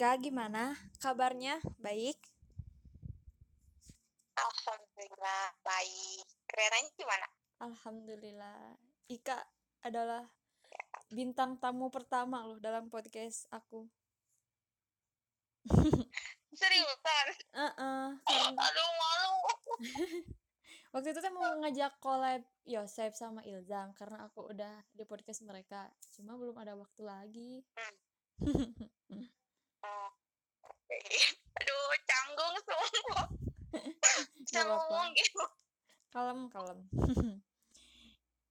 Ika, gimana kabarnya? Baik? Alhamdulillah baik. Kerenanya gimana? Alhamdulillah. Ika adalah bintang tamu pertama loh dalam podcast aku. Seriusan? Uh-uh, karena Aduh malu. waktu itu tuh mau ngajak collab Yosef sama Ilzam karena aku udah di podcast mereka. Cuma belum ada waktu lagi. Oke. Aduh canggung semua. Bisa ngomong gitu. Kalem, kalem.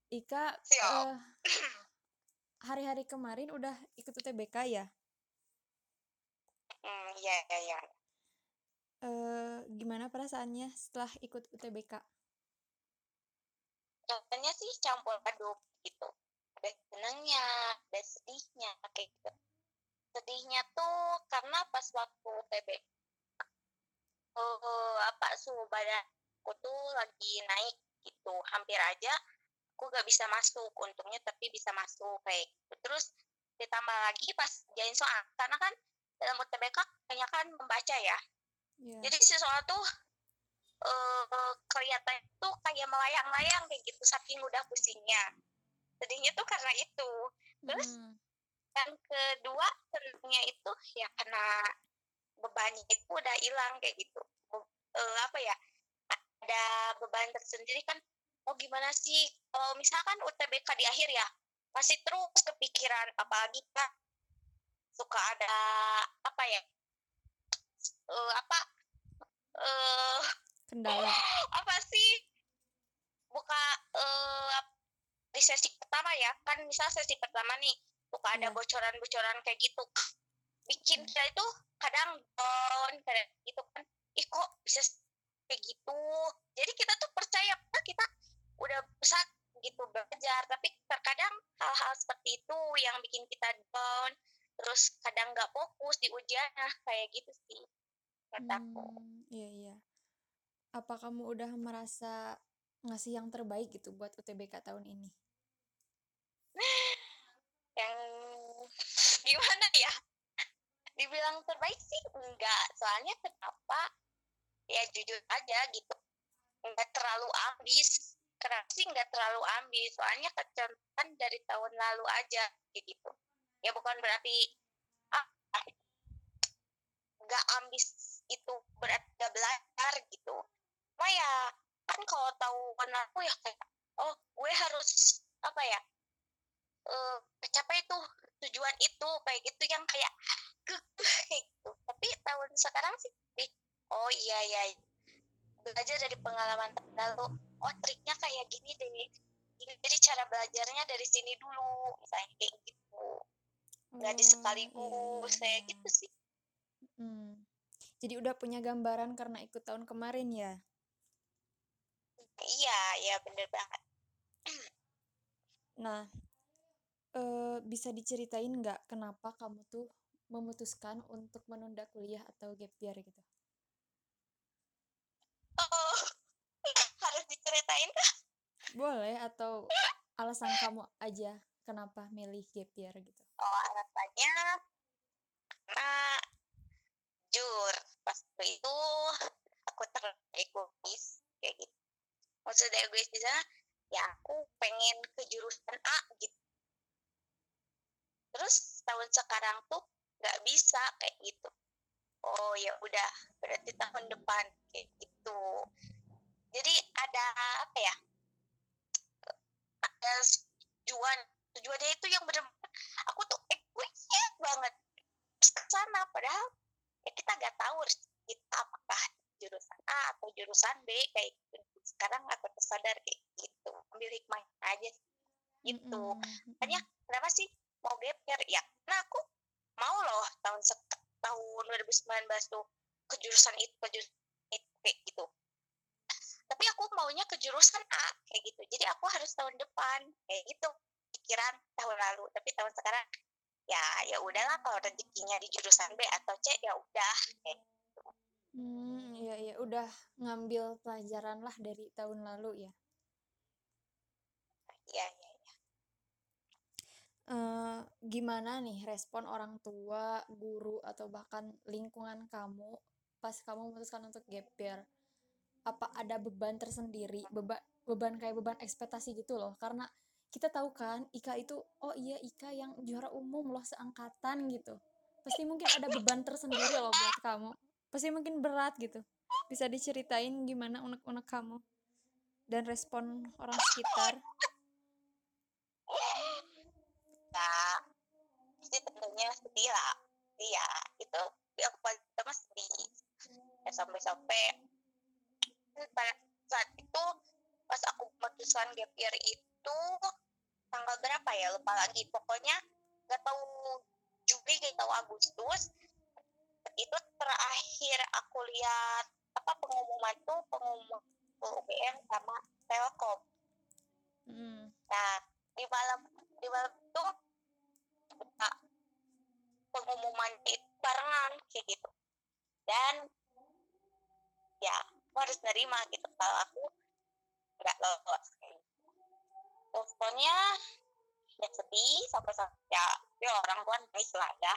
Ika, eh, hari-hari kemarin udah ikut UTBK ya? Hmm, iya iya iya. eh gimana perasaannya setelah ikut UTBK? Rasanya sih campur aduk gitu. Ada senangnya, ada sedihnya kayak gitu. Sedihnya tuh karena pas waktu TB eh apa suhu badanku tuh lagi naik gitu. Hampir aja aku gak bisa masuk untungnya tapi bisa masuk kayak gitu. Terus ditambah lagi pas jain soal karena kan dalam UTBK kebanyakan membaca ya Ya. jadi si soal tuh eh kelihatan tuh kayak melayang-layang kayak gitu saking udah pusingnya sedihnya tuh karena itu terus Mm, yang kedua senangnya itu ya karena bebannya itu udah hilang kayak gitu Be- eh, apa ya ada beban tersendiri kan oh gimana sih kalau misalkan UTBK di akhir ya pasti terus kepikiran apalagi kan suka ada apa ya eh, apa eh kendala. apa sih buka eh di sesi pertama ya kan misal sesi pertama nih suka ada Iya. bocoran-bocoran kayak gitu bikin kita itu kadang down kadang gitu kan ih kok bisa kayak gitu jadi kita tuh percaya kita udah besar gitu belajar tapi terkadang hal-hal seperti itu yang bikin kita down terus kadang nggak fokus di ujian nah kayak gitu sih menurut aku Hmm, iya iya. Apa kamu udah merasa ngasih yang terbaik gitu buat UTBK tahun ini? yang gimana ya? Dibilang terbaik sih enggak soalnya kenapa? Ya jujur aja gitu. Enggak terlalu ambis. Kenapa sih enggak terlalu ambis? Soalnya kecontohan dari tahun lalu aja gitu. Ya bukan berarti ah enggak ambis itu berarti enggak belajar gitu. Cuma ya kan kalau tahun lalu ya kayak oh gue harus apa ya eh mencapai tuh tujuan itu kayak gitu yang kayak gitu. Tapi tahun sekarang sih ih, oh iya iya. Belajar dari pengalaman lalu oh triknya kayak gini deh. Jadi cara belajarnya dari sini dulu misalnya kayak gitu. Nggak di Oh, sekaligus iya, kayak gitu sih. Hmm. Jadi udah punya gambaran karena ikut tahun kemarin ya? iya iya bener banget. Nah, eh, bisa diceritain nggak kenapa kamu tuh memutuskan untuk menunda kuliah atau gap year gitu? oh harus diceritain kah Boleh atau alasan kamu aja kenapa milih gap year gitu? oh alasannya karena jujur pas itu aku teregois kayak gitu maksudnya egois di sana ya aku pengen ke jurusan A gitu terus tahun sekarang tuh nggak bisa kayak gitu. Oh ya udah berarti tahun depan kayak gitu. Jadi ada apa ya? Ada tujuan. Tujuannya itu yang benar-benar aku tuh egois banget. Ke sana padahal ya kita nggak tahu kita apakah jurusan A atau jurusan B kayak gitu. Sekarang aku tersadar kayak gitu. Ambil hikmah aja gitu. Mm-mm, makanya mm-mm. kenapa sih mau gap year ya. Karena aku mau loh tahun tahun 2019 tuh ke jurusan itu ke jurusan itu kayak gitu. Tapi aku maunya ke jurusan A kayak gitu. Jadi aku harus tahun depan kayak gitu pikiran tahun lalu. Tapi tahun sekarang ya ya udahlah kalau rezekinya di jurusan B atau C ya udah kayak Hmm, iya iya udah ngambil pelajaran lah dari tahun lalu ya. ya ya ya gimana nih respon orang tua, guru, atau bahkan lingkungan kamu pas kamu memutuskan untuk gap year? Apa ada beban tersendiri, beba beban kayak beban ekspektasi gitu loh, karena kita tahu kan Ika itu, oh iya Ika yang juara umum loh seangkatan gitu. Pasti mungkin ada beban tersendiri loh buat kamu. Pasti mungkin berat gitu. Bisa diceritain gimana unek-unek kamu dan respon orang sekitar? Ya, pasti lah. Iya, itu yang paling pertama sedih. Ya sampai-sampai kan pada saat itu pas aku memutuskan gap year itu tanggal berapa ya lupa lagi pokoknya nggak tahu Juli nggak tahu Agustus itu terakhir aku lihat apa pengumuman tuh pengumuman UGM sama Telkom Mhm. nah di malam di malam itu buka pengumuman itu barengan kayak gitu. Dan ya aku harus nerima gitu. Kalau aku nggak lolos kayak gitu. teleponnya ya sedih sampai sampai ya, ya orang tua nangis lah ya.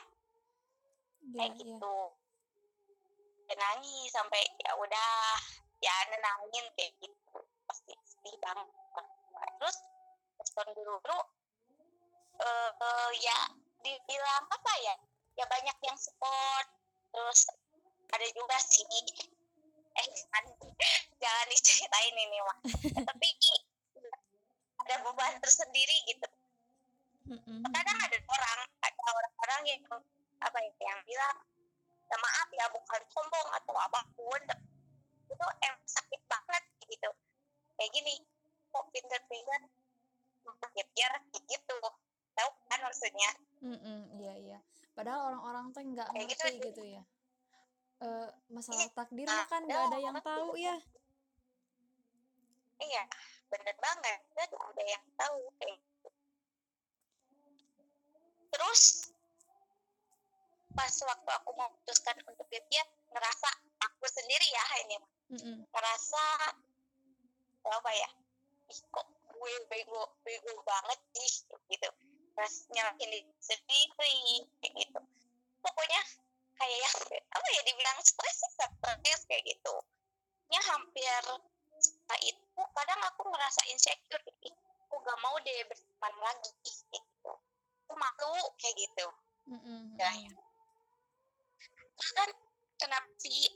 Kayak iya. gitu. Ya, nangis sampai ya udah ya nenangin kayak gitu. Pasti sedih banget. Terus respon guru-guru eh eh, ya dibilang apa ya? Ya banyak yang support terus ada juga sih. Eh jangan jangan diceritain ini mah tapi ada beban tersendiri gitu. Kadang ada orang ada orang-orang yang apa ya yang bilang ya maaf ya bukan sombong atau apa pun. Itu em sakit banget gitu kayak gini kok pinter-pinter biar kayak gitu tahu kan maksudnya Mhm, iya iya. Padahal orang-orang tuh nggak gitu ngerti sih. gitu ya. Eh, masalah Iya, takdir mah kan nggak ada yang tahu ya. iya bener banget dan ada yang tahu kayak gitu. terus pas waktu aku memutuskan untuk biar ngerasa aku sendiri ya ini Mhm. ngerasa apa ya ih kok gue bego bego banget sih gitu terus nyalahin diri sendiri kayak gitu. Pokoknya kayak yang apa ya dibilang stres sih stres kayak gitu. Ya hampir setelah itu kadang aku ngerasa insecure ih aku gak mau deh berteman lagi gitu. Aku malu kayak gitu. Mhm, Ya, mhm. kan kenapa sih?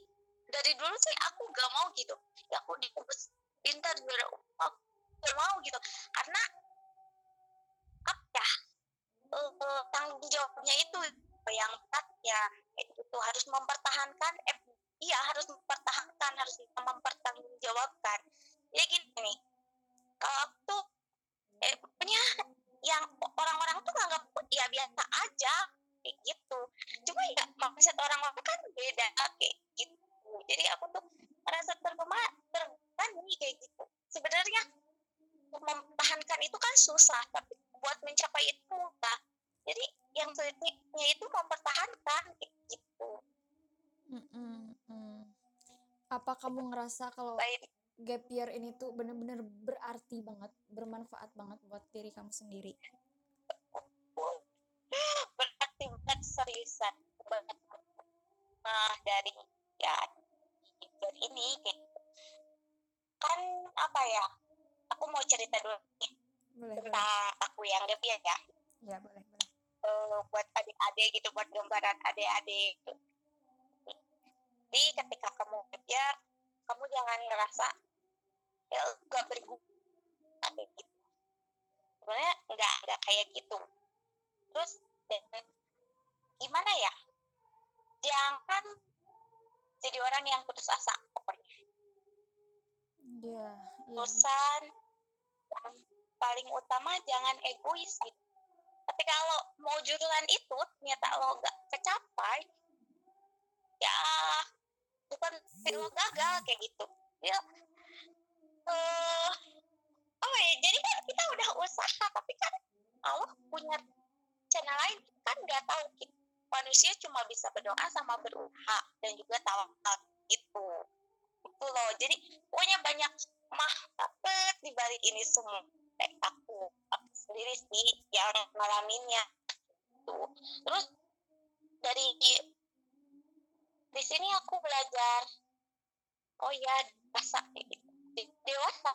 Dari dulu sih aku gak mau gitu. Ya aku dikubus pintar umum aku gak mau gitu. Karena apa ya eh, tanggung jawabnya itu yang berat ya. Gitu harus mempertahankan eh, iya harus mempertahankan harus mempertanggungjawabkan. Ya gini nih kalau aku tuh eh, punya yang orang-orang tuh nganggap ya biasa aja kayak gitu. Cuma ya mindset orang-orang kan beda kayak gitu. Jadi aku tuh merasa terbema terbebani kayak gitu. Sebenarnya mempertahankan itu kan susah tapi buat mencapai itu mudah jadi yang sulitnya itu mempertahankan gitu Mhm, mhm. Apa kamu ngerasa kalau baik gap year ini tuh bener-bener berarti banget, bermanfaat banget buat diri kamu sendiri? berarti banget seriusan banget nah dari ya dari ini kayak gitu. kan apa ya aku mau cerita dulu Boleh, boleh. tentang aku yang year ya. Ya, boleh, boleh. eh, buat adik-adik gitu buat gambaran adik-adik. Gitu. jadi ketika kamu belajar kamu jangan ngerasa ya gak berguna. Gitu. Sebenarnya nggak nggak kayak gitu. Terus dan gimana ya? Jangan jadi orang yang putus asa pokoknya. Iya, bosan yang paling utama jangan egois gitu. Tapi kalau mau jurusan itu ternyata lo gak kecapai ya bukan lo gagal kayak gitu. Ya eh apa ya jadi kan kita udah usaha tapi kan Allah punya channel lain kan nggak tahu gitu. manusia cuma bisa berdoa sama berusaha dan juga tawakal gitu. Itu loh jadi pokoknya banyak mah dapet di balik ini semua kayak aku aku sendiri sih yang ngalaminnya. Tuh terus dari di sini aku belajar oh ya dewasa kayak gitu De- dewasa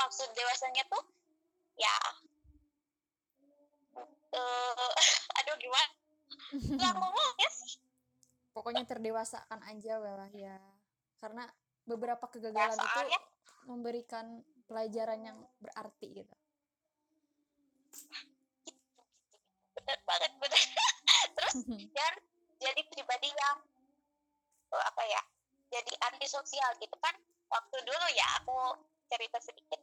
maksud dewasanya tuh ya eh aduh gimana? Ya ngomongnya sih. Pokoknya terdewasakan aja lah ya. Karena beberapa ya kegagalan itu soalnya memberikan pelajaran yang berarti gitu. Bener banget bener. Terus dan jadi pribadi yang eh, apa ya jadi antisosial gitu kan. Waktu dulu ya aku cerita sedikit.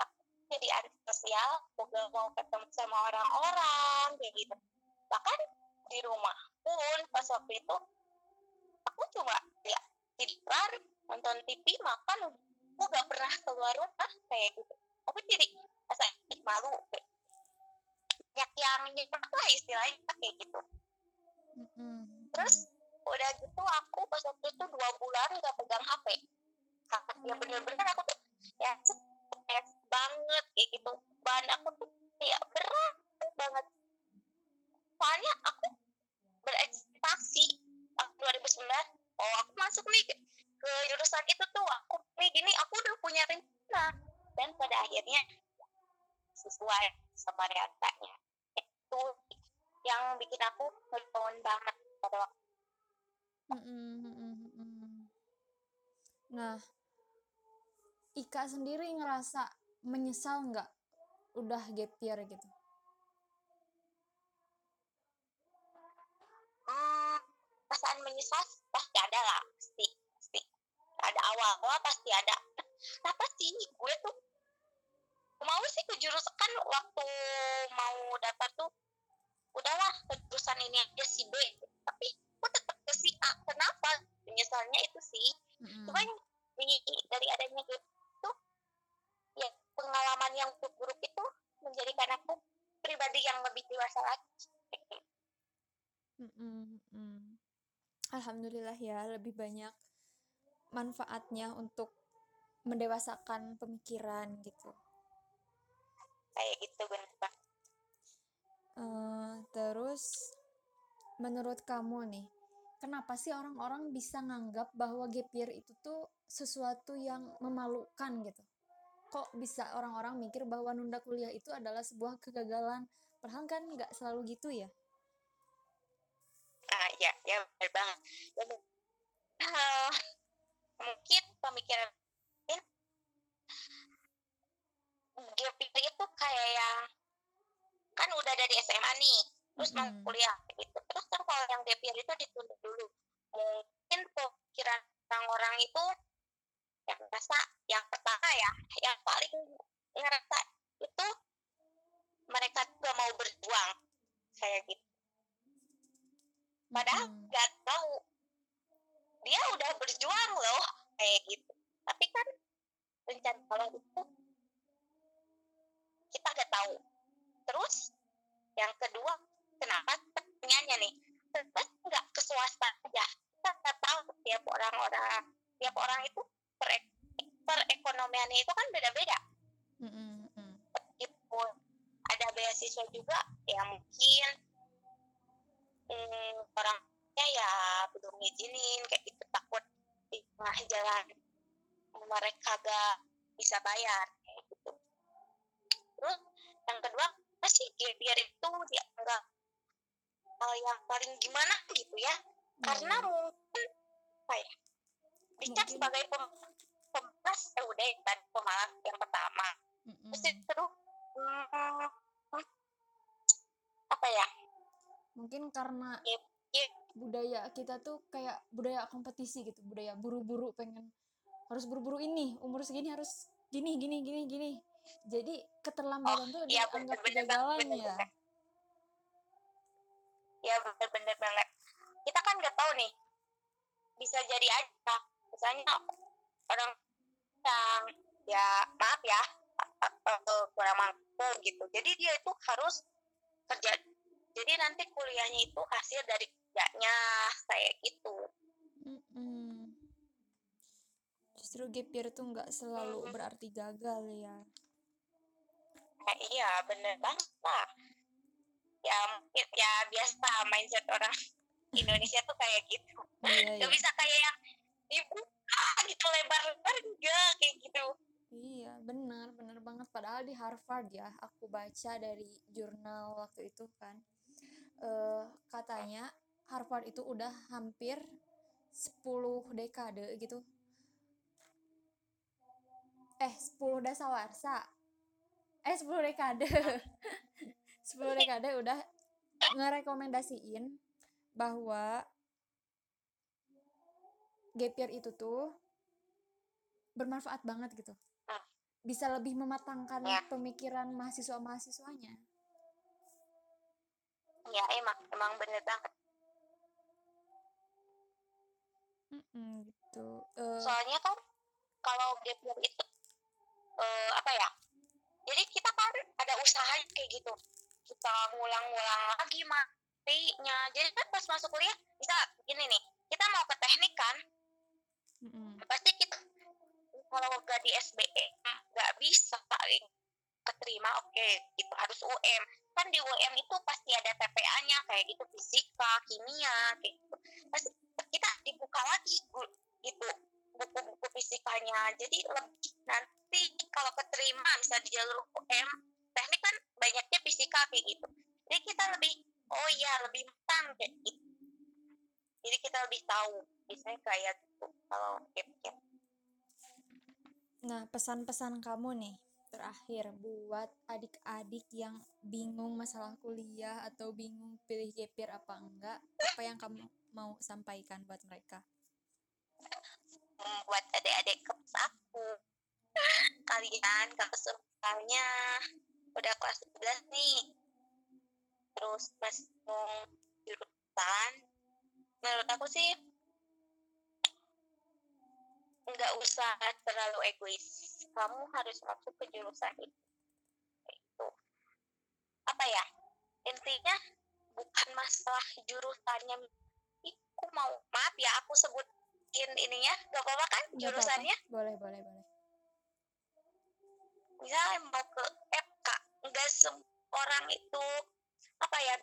Aku jadi antisosial aku gak mau ketemu sama orang-orang kayak gitu. Bahkan di rumah pun pas waktu itu aku cuma ya tiduran nonton TV makan aku gak pernah keluar rumah kayak gitu. Aku jadi rasa malu kayak banyak yang nyepak lah istilahnya kayak gitu. Mm-mm. terus udah gitu aku pas waktu itu dua bulan gak pegang HP ya bener-bener aku tuh ya stres banget kayak gitu. Bahan aku tuh ya berat banget. Soalnya aku berekspektasi tahun 2009 oh aku masuk nih ke, jurusan itu tuh aku gini aku udah punya rencana. Dan pada akhirnya sesuai sama realitanya. Itu yang bikin aku ngedown banget pada waktu. Nah, Ika sendiri ngerasa menyesal nggak? Udah gap year gitu? hmm, perasaan menyesal pasti ada lah ada awal-awal pasti ada. Apa sih gue tuh mau sih ke jurusan kan waktu mau daftar tuh udahlah ke jurusan ini aja si B. Tapi gue tetap ke si A. Kenapa? Penyesalnya itu sih. Mm-mm. cuman di, dari adanya gitu tuh ya pengalaman yang buruk itu menjadikan aku pribadi yang lebih dewasa lagi. Mm-mm, mm. Alhamdulillah ya lebih banyak manfaatnya untuk mendewasakan pemikiran gitu. kayak gitu bener banget Eh, terus menurut kamu nih, kenapa sih orang-orang bisa nganggap bahwa gap year itu tuh sesuatu yang memalukan gitu? Kok bisa orang-orang mikir bahwa nunda kuliah itu adalah sebuah kegagalan? Padahal kan nggak selalu gitu ya. ah ya ya bener banget eh, mungkin pemikiran year itu kayak yang kan udah dari SMA nih terus mau Mm-mm. kuliah gitu. Terus kan kalau yang year itu ditunda dulu. Mungkin pemikiran orang-orang itu yang merasa yang pertama ya yang paling ngerasa itu mereka juga mau berjuang kayak gitu. Padahal nggak tahu dia udah berjuang loh kayak gitu. Tapi kan rencana kalau itu kita nggak tahu. Terus yang kedua kenapa pertanyaannya nih terus nggak ke swasta aja. Kita nggak tahu tiap orang-orang tiap orang itu per- perekonomiannya itu kan beda-beda. Mm. meskipun ada beasiswa juga ya mungkin hmm, orangnya ya belum ngizinin kayak gitu takut di tengah jalan mereka gak bisa bayar kayak gitu. Terus yang kedua masih year itu dianggap hal yang paling gimana gitu ya. Karena Iya. mungkin ya dicap sebagai pem- pemalas ya udah yang tadi pemalas yang pertama. Mm-mm. terus itu hmm, apa ya? Mungkin karena Gap year budaya kita tuh kayak budaya kompetisi gitu, budaya buru-buru pengen harus buru-buru ini, umur segini harus gini gini gini gini. Jadi keterlambatan tuh iya dianggap bener-bener kegagalan ya. ya bener-bener banget. Kita kan nggak tahu nih bisa jadi aja. Misalnya orang yang ya maaf ya kurang mampu gitu. Jadi dia itu harus kerja. Jadi nanti kuliahnya itu hasil dari kerjanya kayak gitu. Mm-mm. Justru gap year tuh nggak selalu Mhm. berarti gagal ya. Eh, iya bener banget lah ya mungkin ya biasa mindset orang Indonesia tuh kayak gitu. Iya gak iya. bisa kayak yang dibuka gitu lebar-lebar enggak kayak gitu. Iya benar benar banget. Padahal di Harvard ya aku baca dari jurnal waktu itu kan. Eh katanya Harvard itu udah hampir 10 dekade gitu. Eh 10 dasawarsa. Eh 10 dekade. 10 dekade udah ngerekomendasiin bahwa gap year itu tuh bermanfaat banget gitu. Bisa lebih mematangkan Ya. pemikiran mahasiswa-mahasiswanya. Ya emang emang bener banget Mm-mm, gitu. Eh, soalnya kan kalau gap year itu eh, apa ya jadi kita kan ada usaha kayak gitu. Kita ngulang-ngulang lagi materinya. Jadi kan pas masuk kuliah bisa gini nih kita mau ke teknik kan? Mm-mm. pasti kita kalau gak di SBE nggak bisa paling keterima oke gitu harus UM kan di UM itu pasti ada TPA-nya kayak gitu fisika kimia kayak gitu. Pasti kita dibuka lagi gitu buku-buku fisikanya. Jadi lebih nanti kalau keterima bisa di jalur UM teknik kan banyaknya fisika kayak gitu. Jadi kita lebih oh iya lebih matang kayak gitu. Jadi kita lebih tahu biasanya kayak gitu kalau year Nah, pesan-pesan kamu nih terakhir buat adik-adik yang bingung masalah kuliah atau bingung pilih gap year apa enggak, apa yang kamu mau sampaikan buat mereka? Hmm, buat adik-adik kelas aku. Kalian kalau misalnya udah kelas 11 nih. Terus mau jurusan menurut aku sih nggak usah terlalu egois. Kamu harus masuk ke jurusan itu. Apa ya? Intinya bukan masalah jurusannya aku mau maaf ya aku sebutin ininya. Gak apa-apa kan jurusannya? Boleh, boleh, boleh. misalnya mau ke FK nggak semua orang itu apa ya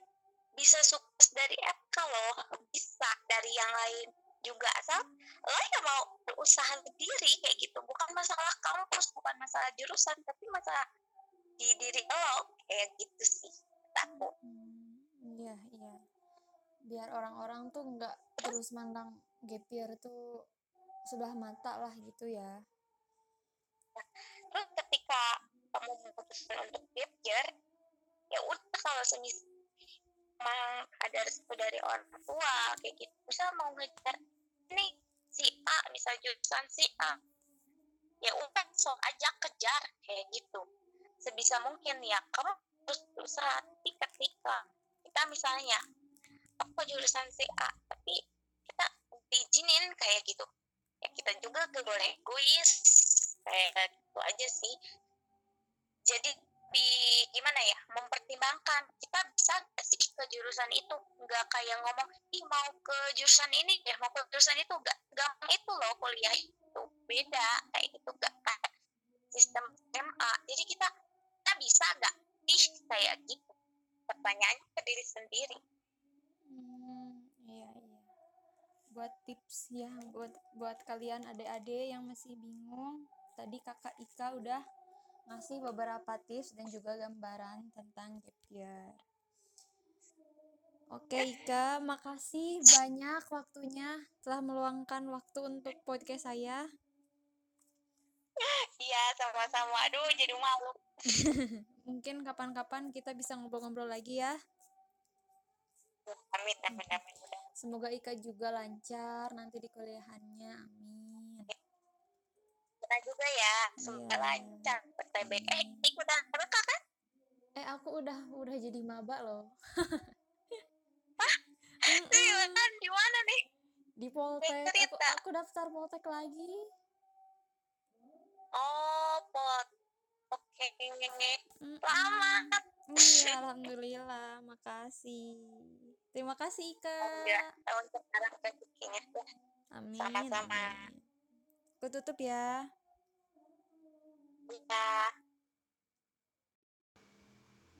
bisa sukses dari FK loh. Bisa dari yang lain juga. Asal lo ya mau berusaha sendiri kayak gitu. Bukan masalah kampus bukan masalah jurusan tapi masalah di diri lo kayak gitu sih aku Hmm. Biar orang-orang tuh nggak terus mandang gap year tuh sebelah mata lah gitu ya. terus ketika kamu memutuskan untuk gap year ya udah kalau semis emang ada restu dari orang tua kayak gitu misal mau ngejar ini si A misal jurusan si A. Ya udah sok aja kejar kayak gitu. Sebisa mungkin ya kamu terus berusaha ketika kita misalnya aku jurusan si A tapi kita diizinin kayak gitu. Ya kita juga gak boleh egois kayak gitu aja sih. Jadi di gimana ya mempertimbangkan kita bisa nggak sih ke jurusan itu? Nggak kayak ngomong ih mau ke jurusan ini ya mau ke jurusan itu. Nggak gampang itu loh kuliah itu beda kayak gitu nggak kayak sistem SMA jadi kita kita bisa nggak sih kayak gitu? Pertanyaannya ke diri sendiri Buat tips ya, buat buat kalian adik-adik yang masih bingung, tadi Kakak Ika udah ngasih beberapa tips dan juga gambaran tentang gap year. Oke Ika, makasih banyak waktunya telah meluangkan waktu untuk podcast saya. iya sama-sama aduh jadi malu Mungkin kapan-kapan kita bisa ngobrol-ngobrol lagi ya. amin amin amin Semoga Ika juga lancar nanti di kuliahannya. Amin. kita juga ya semoga Iya. lancar bertebek eh ikutan rekam kan Eh aku udah udah jadi maba loh. Iya Mm-mm. kan di mana nih? Di Poltek. Aku, aku daftar Poltek lagi. Oh, pot. Oke. Mm-mm. Selamat. Iya, alhamdulillah. Makasih. Terima kasih Ika. Alhamdulillah tahun sekarang rezekinya. Amin. Sama-sama. Aku tutup ya. Iya.